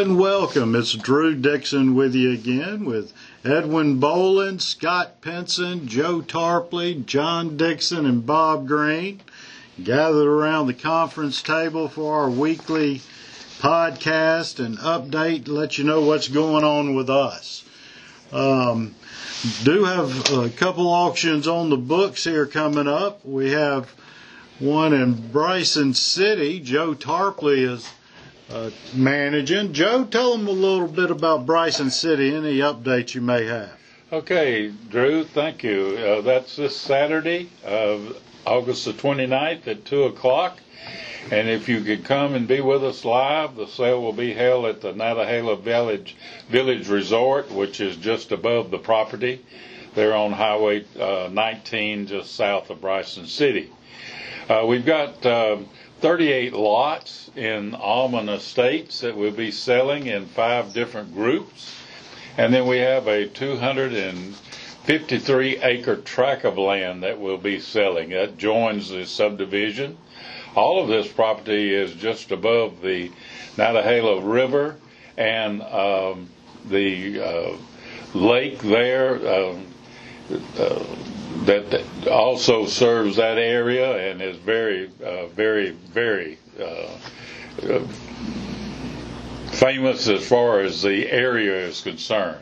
and welcome. It's Drew Dixon with you again with Edwin Boland, Scott Penson, Joe Tarpley, John Dixon, and Bob Green. Gathered around the conference table for our weekly podcast and update, to let you know what's going on with us. Um, do have a couple auctions on the books here coming up. We have one in Bryson City. Joe Tarpley is uh, managing. Joe, tell them a little bit about Bryson City, any updates you may have. Okay, Drew, thank you. Uh, that's this Saturday, uh, August the 29th at 2 o'clock. And if you could come and be with us live, the sale will be held at the Nantahala Village, Village Resort, which is just above the property. They're on Highway uh, 19, just south of Bryson City. Uh, we've got uh, 38 lots in Almond Estates that we'll be selling in five different groups. And then we have a 253 acre tract of land that we'll be selling. That joins the subdivision. All of this property is just above the Nantahala River and um, the uh, lake there. Um, that, that, also serves that area and is very, uh, very, very uh, uh, famous as far as the area is concerned.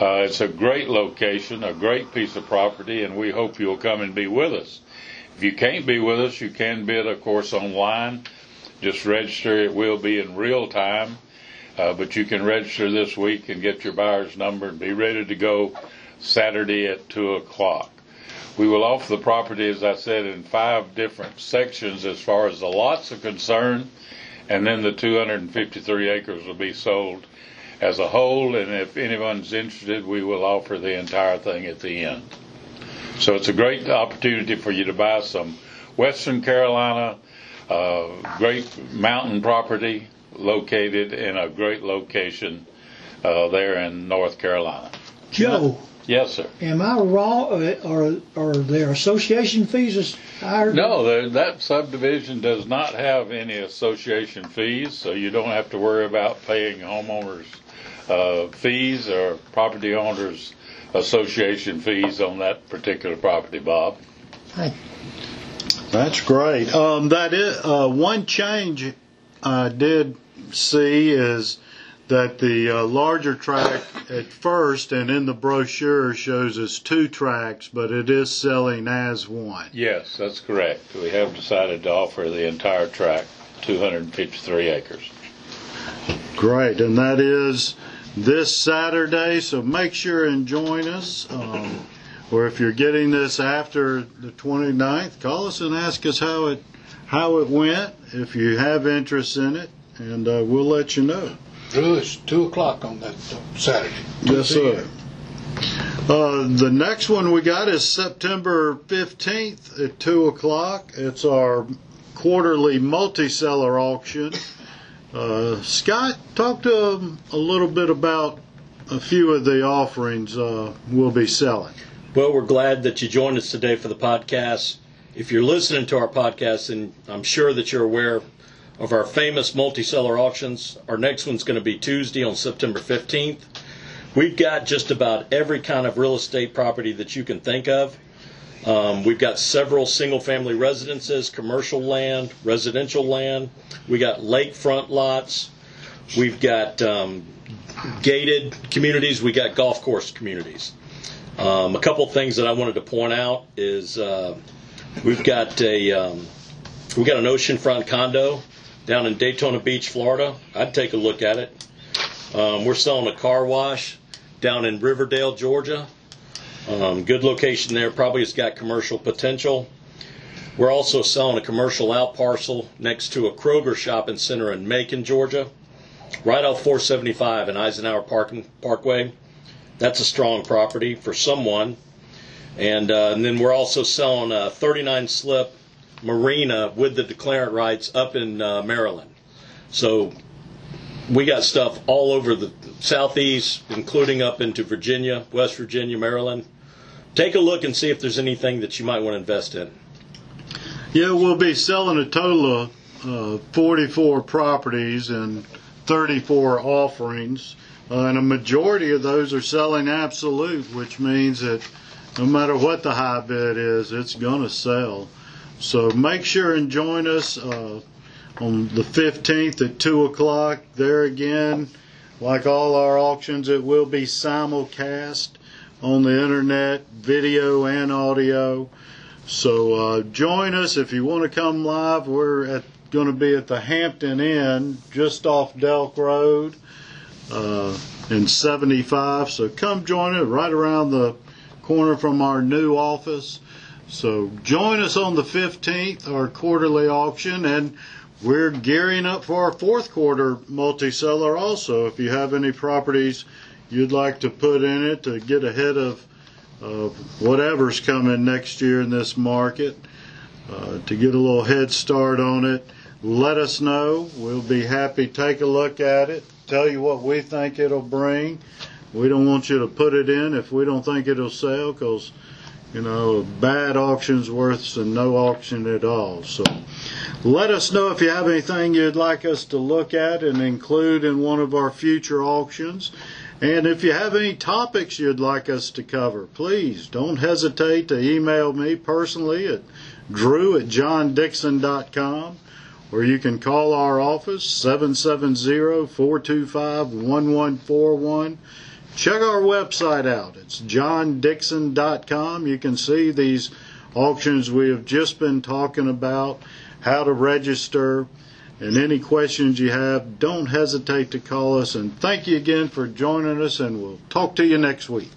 Uh, it's a great location, a great piece of property, and we hope you'll come and be with us. If you can't be with us, you can bid, of course, online. Just register. It will be in real time, uh, but you can register this week and get your buyer's number and be ready to go Saturday at 2 o'clock. We will offer the property, as I said, in five different sections as far as the lots are concerned, and then the 253 acres will be sold as a whole. And if anyone's interested, we will offer the entire thing at the end. So it's a great opportunity for you to buy some Western Carolina, uh, great mountain property located in a great location uh, there in North Carolina. Joe, Yes, sir. am I wrong? uh, Are are there association fees higher? No, that subdivision does not have any association fees, so you don't have to worry about paying homeowners uh, fees or property owners association fees on that particular property, Bob. Thank That's great. Um, that is uh, one change I did see is that the uh, larger track at first and in the brochure shows us two tracks, but it is selling as one. Yes, that's correct. We have decided to offer the entire tract, 253 acres. Great, and that is this Saturday, so make sure and join us. Um, or if you're getting this after the 29th, call us and ask us how it how it went. If you have interest in it, and uh, we'll let you know. Drew, it's two o'clock on that Saturday. Yes, sir. Uh, the next one we got is September 15th at 2 o'clock. It's our quarterly multi-seller auction. Uh, Scott, talk to them a little bit about a few of the offerings uh, we'll be selling. Well, we're glad that you joined us today for the podcast. If you're listening to our podcast, and I'm sure that you're aware of our famous multi-seller auctions, our next one's going to be Tuesday on September 15th. We've got just about every kind of real estate property that you can think of. Um, we've got several single-family residences, commercial land, residential land. We got lakefront lots. We've got um, gated communities. We got golf course communities. Um, a couple things that I wanted to point out is uh, we've got a um, we've got an oceanfront condo down in Daytona Beach, Florida. I'd take a look at it. Um, we're selling a car wash down in Riverdale, Georgia. Um, good location there. Probably has got commercial potential. We're also selling a commercial out parcel next to a Kroger shopping center in Macon, Georgia, right off 475 and Eisenhower Park- Parkway. That's a strong property for someone. And, uh, and then we're also selling a 39 slip marina with the declarant rights up in uh, Maryland. So we got stuff all over the southeast, including up into Virginia, West Virginia, Maryland. Take a look and see if there's anything that you might want to invest in. Yeah, we'll be selling a total of uh, 44 properties, and 34 offerings, uh, and a majority of those are selling absolute, which means that no matter what the high bid is, it's going to sell. So make sure and join us uh, on the 15th at 2 o'clock. There again, like all our auctions, it will be simulcast on the internet, video and audio. So uh, join us if you want to come live. We're going to be at the Hampton Inn, just off Delk Road uh, in 75. So come join us right around the corner from our new office. So join us on the 15th, our quarterly auction, and we're gearing up for our fourth quarter multi-seller also. If you have any properties you'd like to put in it to get ahead of, of whatever's coming next year in this market, uh, to get a little head start on it, let us know. We'll be happy take a look at it, tell you what we think it'll bring. We don't want you to put it in if we don't think it'll sell because, you know, bad auction's worse than no auction at all. So let us know if you have anything you'd like us to look at and include in one of our future auctions. And if you have any topics you'd like us to cover, please don't hesitate to email me personally at drew at johndixon.com or you can call our office 770-425-1141. Check our website out. It's johndixon.com. You can see these auctions we have just been talking about, how to register, and any questions you have, don't hesitate to call us. And thank you again for joining us, and we'll talk to you next week.